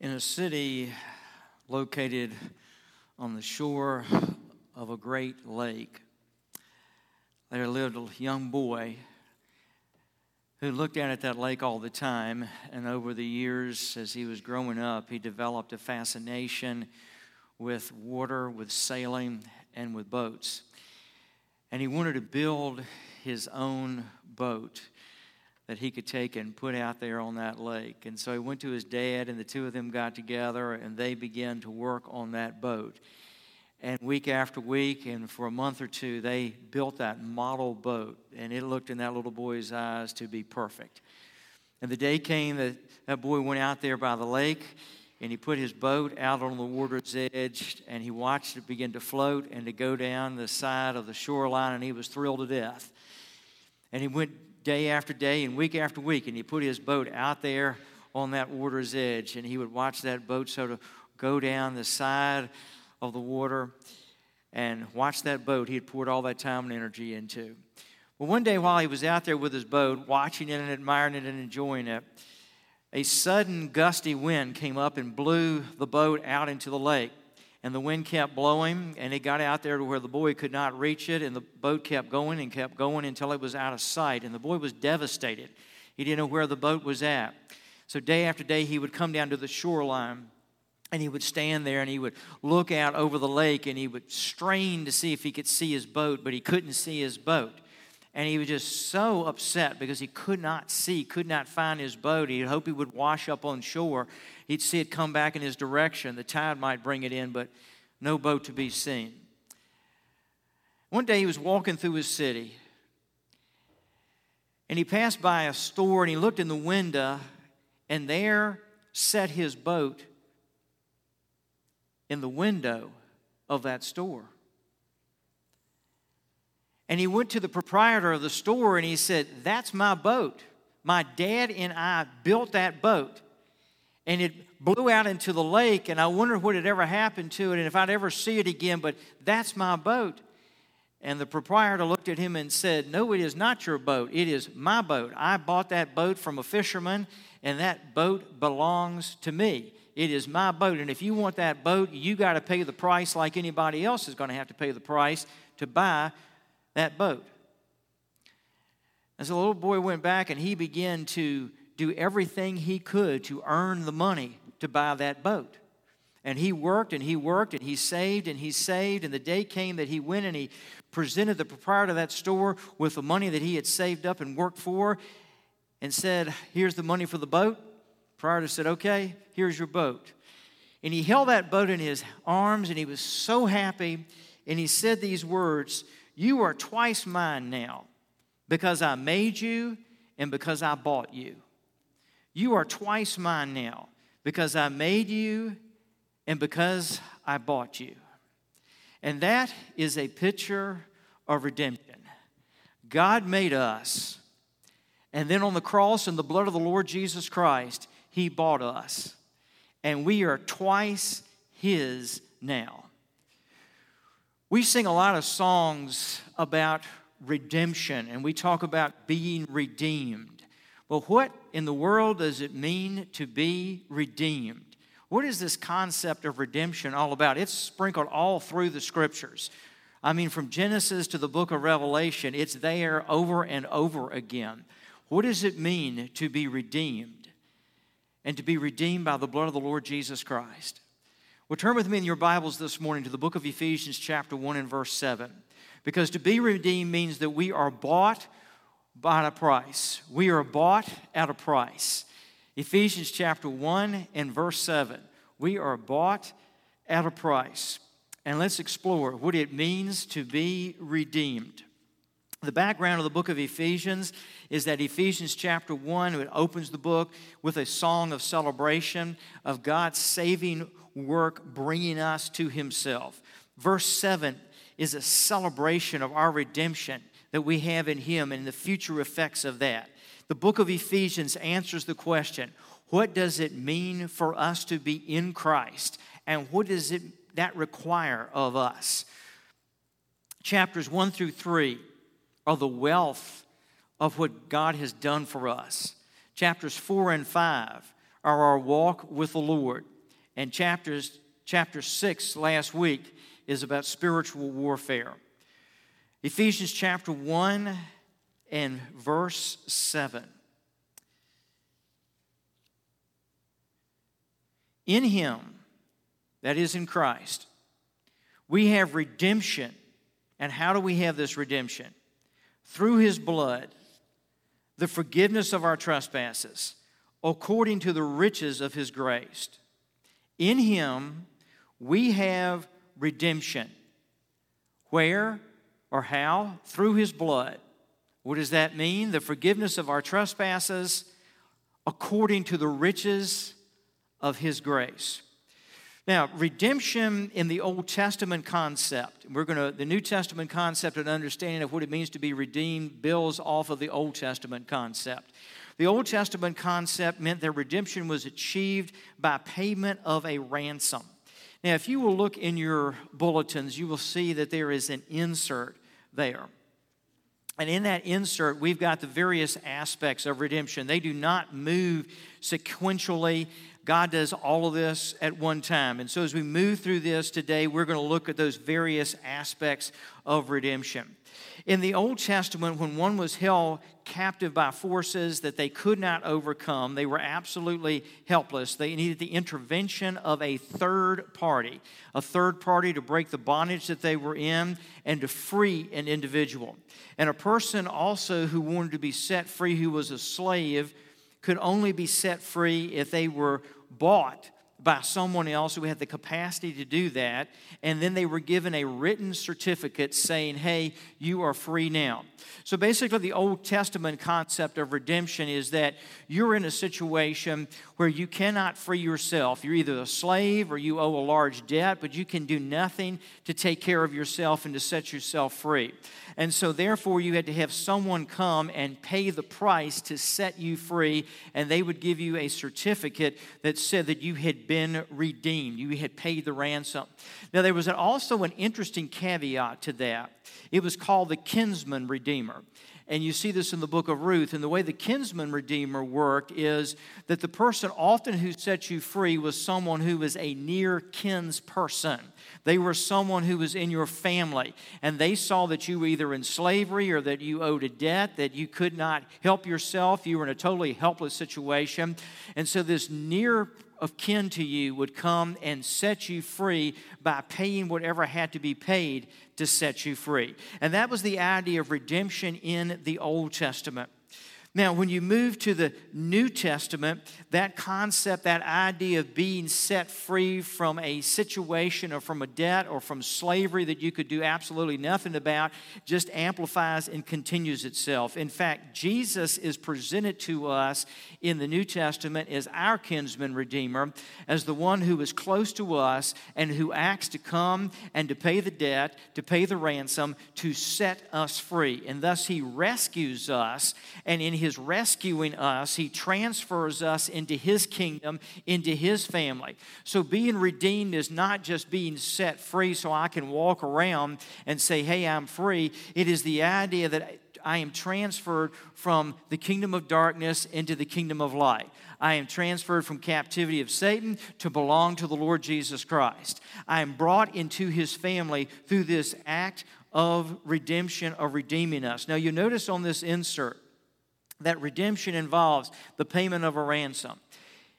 in a city located on the shore of a great lake. There lived a young boy who looked out at that lake all the time, and over the years, as he was growing up, he developed a fascination with water, with sailing, and with boats. And he wanted to build his own boat that he could take and put out there on that lake. And so he went to his dad, and the two of them got together and they began to work on that boat. And week after week, and for a month or two, they built that model boat, and it looked in that little boy's eyes to be perfect. And the day came that that boy went out there by the lake, and he put his boat out on the water's edge, and he watched it begin to float and to go down the side of the shoreline, and he was thrilled to death. And he went day after day and week after week, and he put his boat out there on that water's edge, and he would watch that boat sort of go down the side of the water and watch that boat he had poured all that time and energy into. Well, one day while he was out there with his boat, watching it and admiring it and enjoying it, a sudden gusty wind came up and blew the boat out into the lake and the wind kept blowing, and it got out there to where the boy could not reach it, and the boat kept going and kept going until it was out of sight. And the boy was devastated. He didn't know where the boat was at. So, day after day, he would come down to the shoreline and he would stand there and he would look out over the lake and he would strain to see if he could see his boat, but he couldn't see his boat. And he was just so upset because he could not see, could not find his boat. He'd hope he would wash up on shore He'd see it come back in his direction. The tide might bring it in, but no boat to be seen. One day he was walking through his city and he passed by a store and he looked in the window and there sat his boat in the window of that store. And he went to the proprietor of the store and he said, That's my boat. My dad and I built that boat. And it blew out into the lake and i wondered what had ever happened to it and if i'd ever see it again but that's my boat. And the proprietor looked at him and said no it is not your boat. It is my boat. I bought that boat from a fisherman and that boat belongs to me. It is my boat. And if you want that boat you got to pay the price like anybody else is going to have to pay the price to buy that boat as the little boy went back and he began to do everything he could to earn the money to buy that boat. And he worked and he worked and he saved and he saved. And the day came that he went and he presented the proprietor of that store with the money that he had saved up and worked for and said, Here's the money for the boat. The proprietor said, Okay, here's your boat. And he held that boat in his arms and he was so happy. And he said these words You are twice mine now because I made you and because I bought you. You are twice mine now because I made you and because I bought you. And that is a picture of redemption. God made us, and then on the cross and the blood of the Lord Jesus Christ, He bought us. And we are twice His now. We sing a lot of songs about redemption, and we talk about being redeemed. Well, what in the world does it mean to be redeemed? What is this concept of redemption all about? It's sprinkled all through the scriptures. I mean, from Genesis to the book of Revelation, it's there over and over again. What does it mean to be redeemed? And to be redeemed by the blood of the Lord Jesus Christ. Well, turn with me in your Bibles this morning to the book of Ephesians, chapter 1 and verse 7. Because to be redeemed means that we are bought by a price. We are bought at a price. Ephesians chapter 1 and verse 7. We are bought at a price. And let's explore what it means to be redeemed. The background of the book of Ephesians is that Ephesians chapter 1, it opens the book with a song of celebration of God's saving work bringing us to Himself. Verse 7 is a celebration of our redemption that we have in Him and the future effects of that. The book of Ephesians answers the question what does it mean for us to be in Christ? And what does it, that require of us? Chapters 1 through 3 are the wealth of what God has done for us. Chapters 4 and 5 are our walk with the Lord. And chapters, chapter 6 last week is about spiritual warfare. Ephesians chapter 1 and verse 7. In Him, that is in Christ, we have redemption. And how do we have this redemption? Through His blood, the forgiveness of our trespasses, according to the riches of His grace. In Him, we have redemption. Where or how? Through His blood. What does that mean? The forgiveness of our trespasses according to the riches of His grace. Now, redemption in the Old Testament concept, we're going to, the New Testament concept and understanding of what it means to be redeemed builds off of the Old Testament concept. The Old Testament concept meant that redemption was achieved by payment of a ransom. Now, if you will look in your bulletins, you will see that there is an insert there. And in that insert, we've got the various aspects of redemption. They do not move sequentially. God does all of this at one time. And so, as we move through this today, we're going to look at those various aspects of redemption. In the Old Testament, when one was held captive by forces that they could not overcome, they were absolutely helpless. They needed the intervention of a third party, a third party to break the bondage that they were in and to free an individual. And a person also who wanted to be set free, who was a slave, could only be set free if they were bought by someone else who had the capacity to do that, and then they were given a written certificate saying, Hey, you are free now. So basically, the Old Testament concept of redemption is that you're in a situation where you cannot free yourself. You're either a slave or you owe a large debt, but you can do nothing to take care of yourself and to set yourself free. And so, therefore, you had to have someone come and pay the price to set you free, and they would give you a certificate that said that you had been redeemed, you had paid the ransom. Now, there was also an interesting caveat to that. It was called the kinsman redeemer. And you see this in the book of Ruth. And the way the kinsman redeemer worked is that the person often who set you free was someone who was a near kins person. They were someone who was in your family, and they saw that you were either in slavery or that you owed a debt, that you could not help yourself, you were in a totally helpless situation. And so, this near of kin to you would come and set you free by paying whatever had to be paid to set you free. And that was the idea of redemption in the Old Testament. Now, when you move to the New Testament, that concept, that idea of being set free from a situation or from a debt or from slavery that you could do absolutely nothing about, just amplifies and continues itself. In fact, Jesus is presented to us in the New Testament as our kinsman redeemer, as the one who is close to us and who acts to come and to pay the debt, to pay the ransom, to set us free. And thus, he rescues us, and in his rescuing us, He transfers us into His kingdom, into His family. So being redeemed is not just being set free so I can walk around and say, hey, I'm free. It is the idea that I am transferred from the kingdom of darkness into the kingdom of light. I am transferred from captivity of Satan to belong to the Lord Jesus Christ. I am brought into his family through this act of redemption, of redeeming us. Now, you notice on this insert, that redemption involves the payment of a ransom,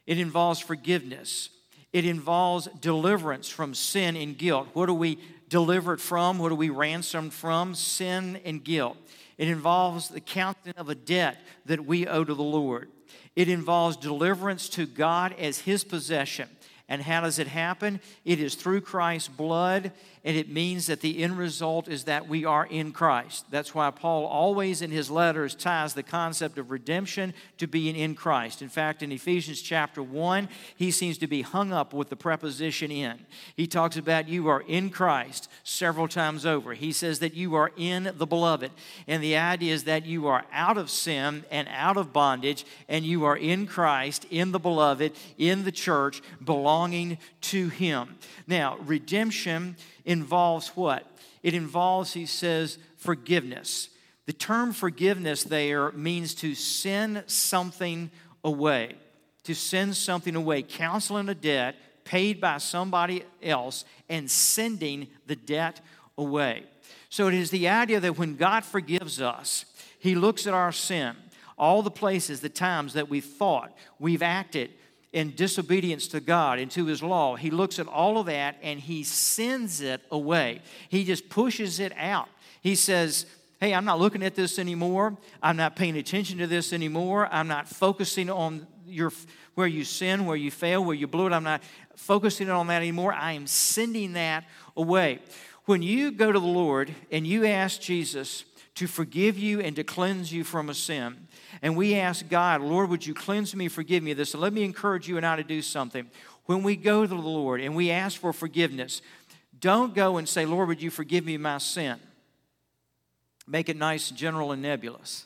it involves forgiveness, it involves deliverance from sin and guilt. What are we delivered from? What are we ransomed from? Sin and guilt. It involves the counting of a debt that we owe to the Lord. It involves deliverance to God as His possession. And how does it happen? It is through Christ's blood, and it means that the end result is that we are in Christ. That's why Paul always in his letters ties the concept of redemption to being in Christ. In fact, in Ephesians chapter 1, he seems to be hung up with the preposition in. He talks about you are in Christ several times over. He says that you are in the beloved. And the idea is that you are out of sin and out of bondage, and you are in Christ, in the beloved, in the church, belonging to Him. Now, redemption involves what? It involves, he says, forgiveness. The term forgiveness there means to send something away. to send something away, canceling a debt paid by somebody else and sending the debt away. So it is the idea that when God forgives us, He looks at our sin, all the places, the times that we've thought, we've acted in disobedience to God and to His law. He looks at all of that and He sends it away. He just pushes it out. He says, Hey, I'm not looking at this anymore. I'm not paying attention to this anymore. I'm not focusing on your where you sin, where you fail, where you blew it. I'm not focusing on that anymore. I am sending that away. When you go to the Lord and you ask Jesus to forgive you and to cleanse you from a sin, and we ask God, Lord, would you cleanse me, forgive me this? So let me encourage you and I to do something. When we go to the Lord and we ask for forgiveness, don't go and say, Lord, would you forgive me my sin? Make it nice, general, and nebulous.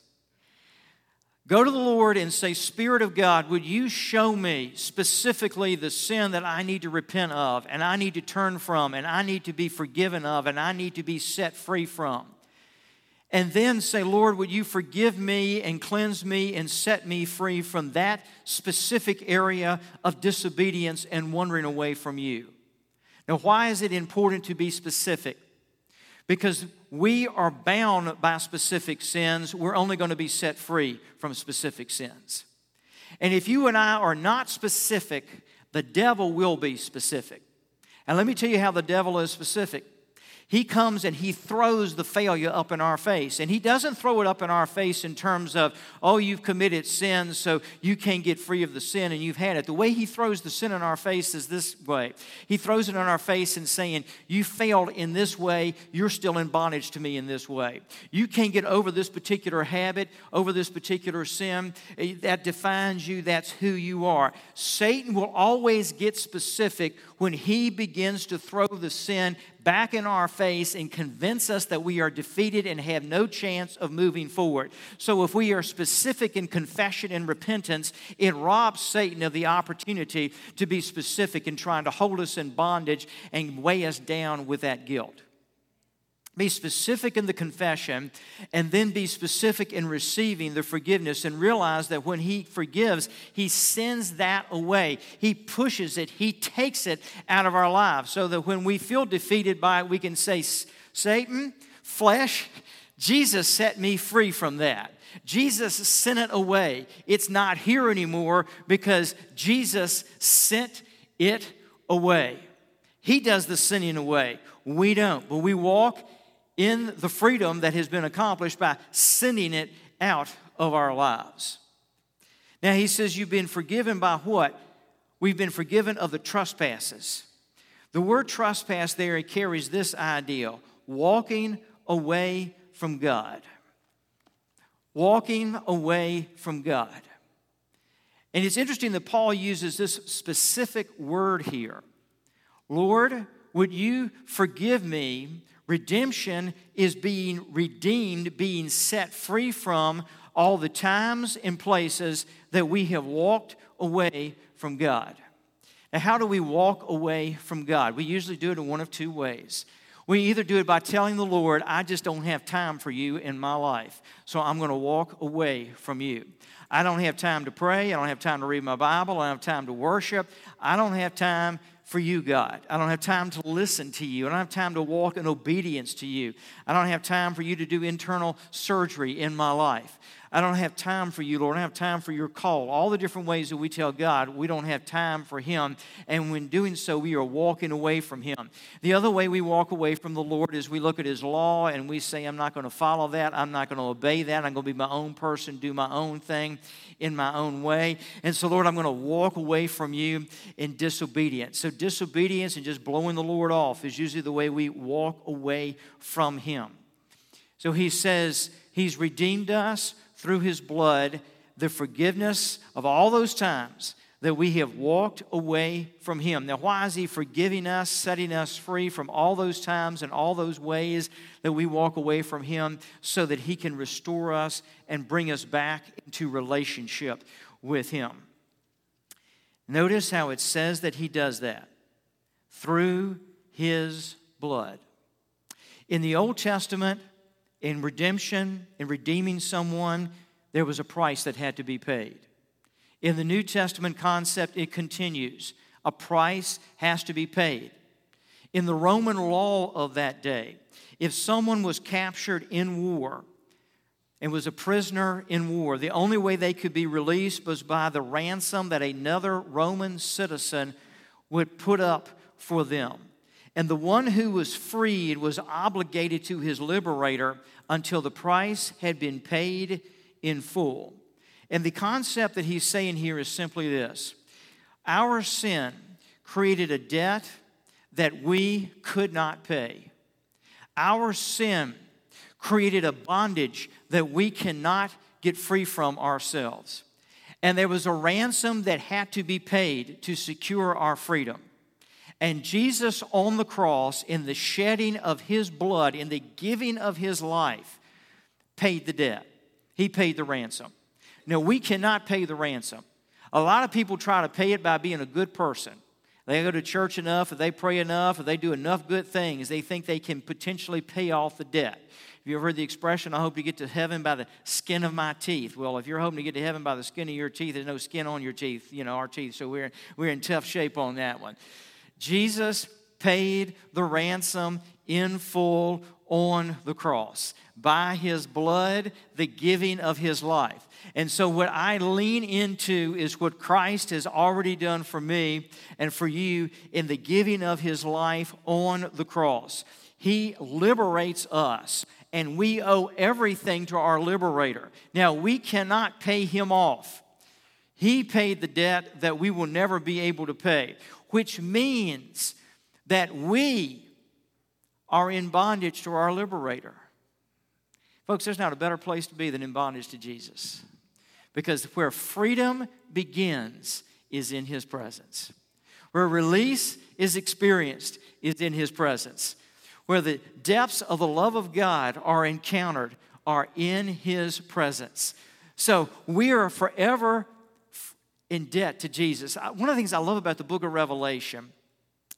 Go to the Lord and say, Spirit of God, would you show me specifically the sin that I need to repent of, and I need to turn from, and I need to be forgiven of, and I need to be set free from? And then say, Lord, would you forgive me and cleanse me and set me free from that specific area of disobedience and wandering away from you? Now, why is it important to be specific? Because we are bound by specific sins, we're only going to be set free from specific sins. And if you and I are not specific, the devil will be specific. And let me tell you how the devil is specific. He comes and he throws the failure up in our face. And he doesn't throw it up in our face in terms of, oh, you've committed sin, so you can't get free of the sin and you've had it. The way he throws the sin in our face is this way He throws it in our face and saying, You failed in this way, you're still in bondage to me in this way. You can't get over this particular habit, over this particular sin. Eh, that defines you, that's who you are. Satan will always get specific when he begins to throw the sin back in our face and convince us that we are defeated and have no chance of moving forward. So, if we are specific in confession and repentance, it robs Satan of the opportunity to be specific in trying to hold us in bondage and weigh us down with that guilt be specific in the confession and then be specific in receiving the forgiveness and realize that when he forgives he sends that away. He pushes it. He takes it out of our lives so that when we feel defeated by it we can say satan flesh jesus set me free from that. Jesus sent it away. It's not here anymore because jesus sent it away. He does the sending away. We don't but we walk in the freedom that has been accomplished by sending it out of our lives. Now, he says, You've been forgiven by what? We've been forgiven of the trespasses. The word trespass there carries this idea walking away from God. Walking away from God. And it's interesting that Paul uses this specific word here Lord, would you forgive me Redemption is being redeemed, being set free from all the times and places that we have walked away from God. Now, how do we walk away from God? We usually do it in one of two ways. We either do it by telling the Lord, I just don't have time for you in my life, so I'm going to walk away from you. I don't have time to pray. I don't have time to read my Bible. I don't have time to worship. I don't have time for you, God. I don't have time to listen to you. I don't have time to walk in obedience to you. I don't have time for you to do internal surgery in my life. I don't have time for you, Lord. I don't have time for your call. All the different ways that we tell God we don't have time for Him. And when doing so, we are walking away from Him. The other way we walk away from the Lord is we look at His law and we say, I'm not going to follow that. I'm not going to obey that. I'm going to be my own person, do my own thing in my own way. And so, Lord, I'm going to walk away from you in disobedience. So, disobedience and just blowing the Lord off is usually the way we walk away from Him. So, He says, He's redeemed us through his blood the forgiveness of all those times that we have walked away from him. Now, why is he forgiving us, setting us free from all those times and all those ways that we walk away from him so that he can restore us and bring us back into relationship with him? Notice how it says that he does that through his blood. In the Old Testament, in redemption, in redeeming someone, there was a price that had to be paid. In the New Testament concept, it continues a price has to be paid. In the Roman law of that day, if someone was captured in war and was a prisoner in war, the only way they could be released was by the ransom that another Roman citizen would put up for them. And the one who was freed was obligated to his liberator until the price had been paid in full. And the concept that he's saying here is simply this our sin created a debt that we could not pay. Our sin created a bondage that we cannot get free from ourselves. And there was a ransom that had to be paid to secure our freedom. And Jesus on the cross, in the shedding of his blood, in the giving of his life, paid the debt. He paid the ransom. Now, we cannot pay the ransom. A lot of people try to pay it by being a good person. They go to church enough, or they pray enough, or they do enough good things, they think they can potentially pay off the debt. Have you ever heard the expression, I hope to get to heaven by the skin of my teeth? Well, if you're hoping to get to heaven by the skin of your teeth, there's no skin on your teeth, you know, our teeth, so we're, we're in tough shape on that one. Jesus paid the ransom in full on the cross by his blood, the giving of his life. And so, what I lean into is what Christ has already done for me and for you in the giving of his life on the cross. He liberates us, and we owe everything to our liberator. Now, we cannot pay him off. He paid the debt that we will never be able to pay, which means that we are in bondage to our liberator. Folks, there's not a better place to be than in bondage to Jesus. Because where freedom begins is in his presence. Where release is experienced is in his presence. Where the depths of the love of God are encountered are in his presence. So we are forever in debt to Jesus. One of the things I love about the book of Revelation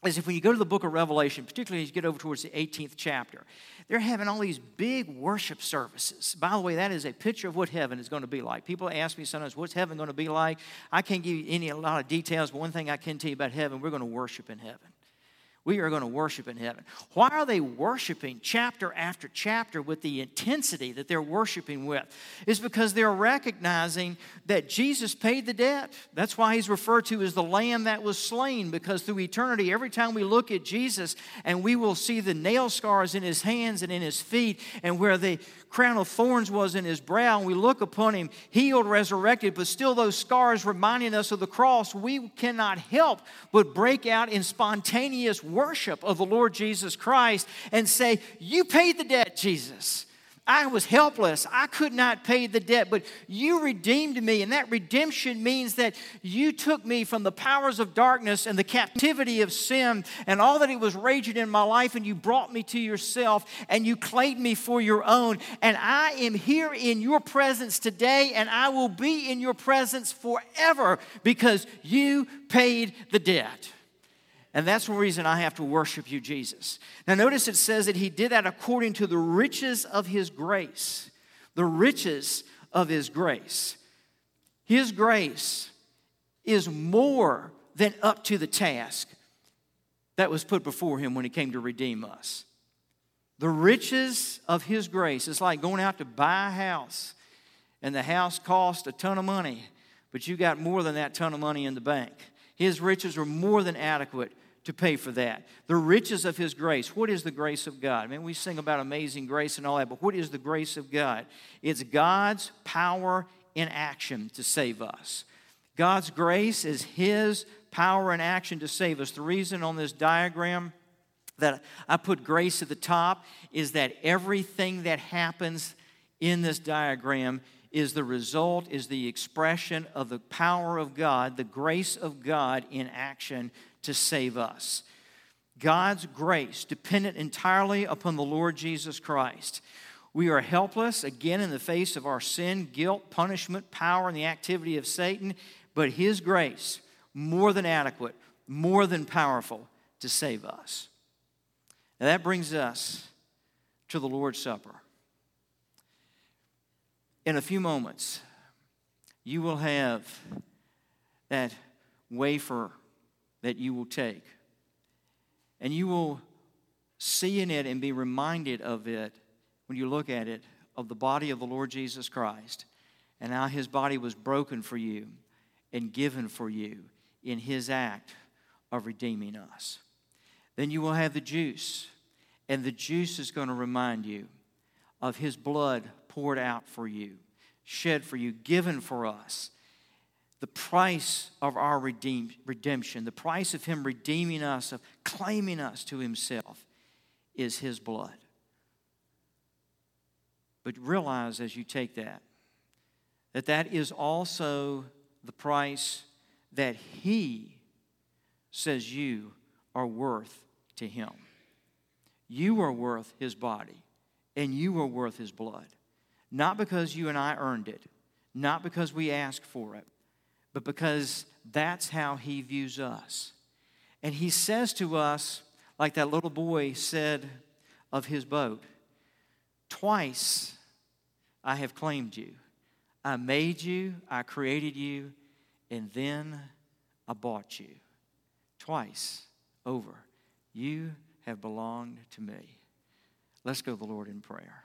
is if when you go to the book of Revelation, particularly as you get over towards the 18th chapter, they're having all these big worship services. By the way, that is a picture of what heaven is going to be like. People ask me sometimes, what's heaven going to be like? I can't give you any a lot of details, but one thing I can tell you about heaven, we're going to worship in heaven. We are going to worship in heaven. Why are they worshiping chapter after chapter with the intensity that they're worshiping with? Is because they're recognizing that Jesus paid the debt. That's why he's referred to as the lamb that was slain, because through eternity, every time we look at Jesus and we will see the nail scars in his hands and in his feet, and where the crown of thorns was in his brow, and we look upon him healed, resurrected, but still those scars reminding us of the cross, we cannot help but break out in spontaneous worship of the Lord Jesus Christ and say, You paid the debt, Jesus. I was helpless. I could not pay the debt, but you redeemed me. And that redemption means that you took me from the powers of darkness and the captivity of sin and all that it was raging in my life, and you brought me to yourself and you claimed me for your own. And I am here in your presence today, and I will be in your presence forever because you paid the debt. And that's the reason I have to worship you, Jesus. Now, notice it says that he did that according to the riches of his grace. The riches of his grace. His grace is more than up to the task that was put before him when he came to redeem us. The riches of his grace is like going out to buy a house, and the house cost a ton of money, but you got more than that ton of money in the bank. His riches were more than adequate to pay for that. The riches of His grace. What is the grace of God? I mean, we sing about amazing grace and all that, but what is the grace of God? It's God's power in action to save us. God's grace is His power in action to save us. The reason on this diagram that I put grace at the top is that everything that happens in this diagram is the result, is the expression of the power of God, the grace of God in action to save us. God's grace, dependent entirely upon the Lord Jesus Christ. We are helpless, again, in the face of our sin, guilt, punishment, power, and the activity of Satan, but His grace, more than adequate, more than powerful to save us. Now that brings us to the Lord's Supper. In a few moments, you will have that wafer that you will take, and you will see in it and be reminded of it when you look at it of the body of the Lord Jesus Christ and how his body was broken for you and given for you in his act of redeeming us. Then you will have the juice, and the juice is going to remind you of his blood poured out for you, shed for you, given for us. The price of our redeem, redemption, the price of him redeeming us, of claiming us to himself, is his blood. But realize as you take that, that that is also the price that he says you are worth to him. You are worth his body, and you are worth his blood. Not because you and I earned it, not because we asked for it, but because that's how he views us. And he says to us, like that little boy said of his boat, Twice I have claimed you. I made you, I created you, and then I bought you. Twice over. You have belonged to me. Let's go to the Lord in prayer.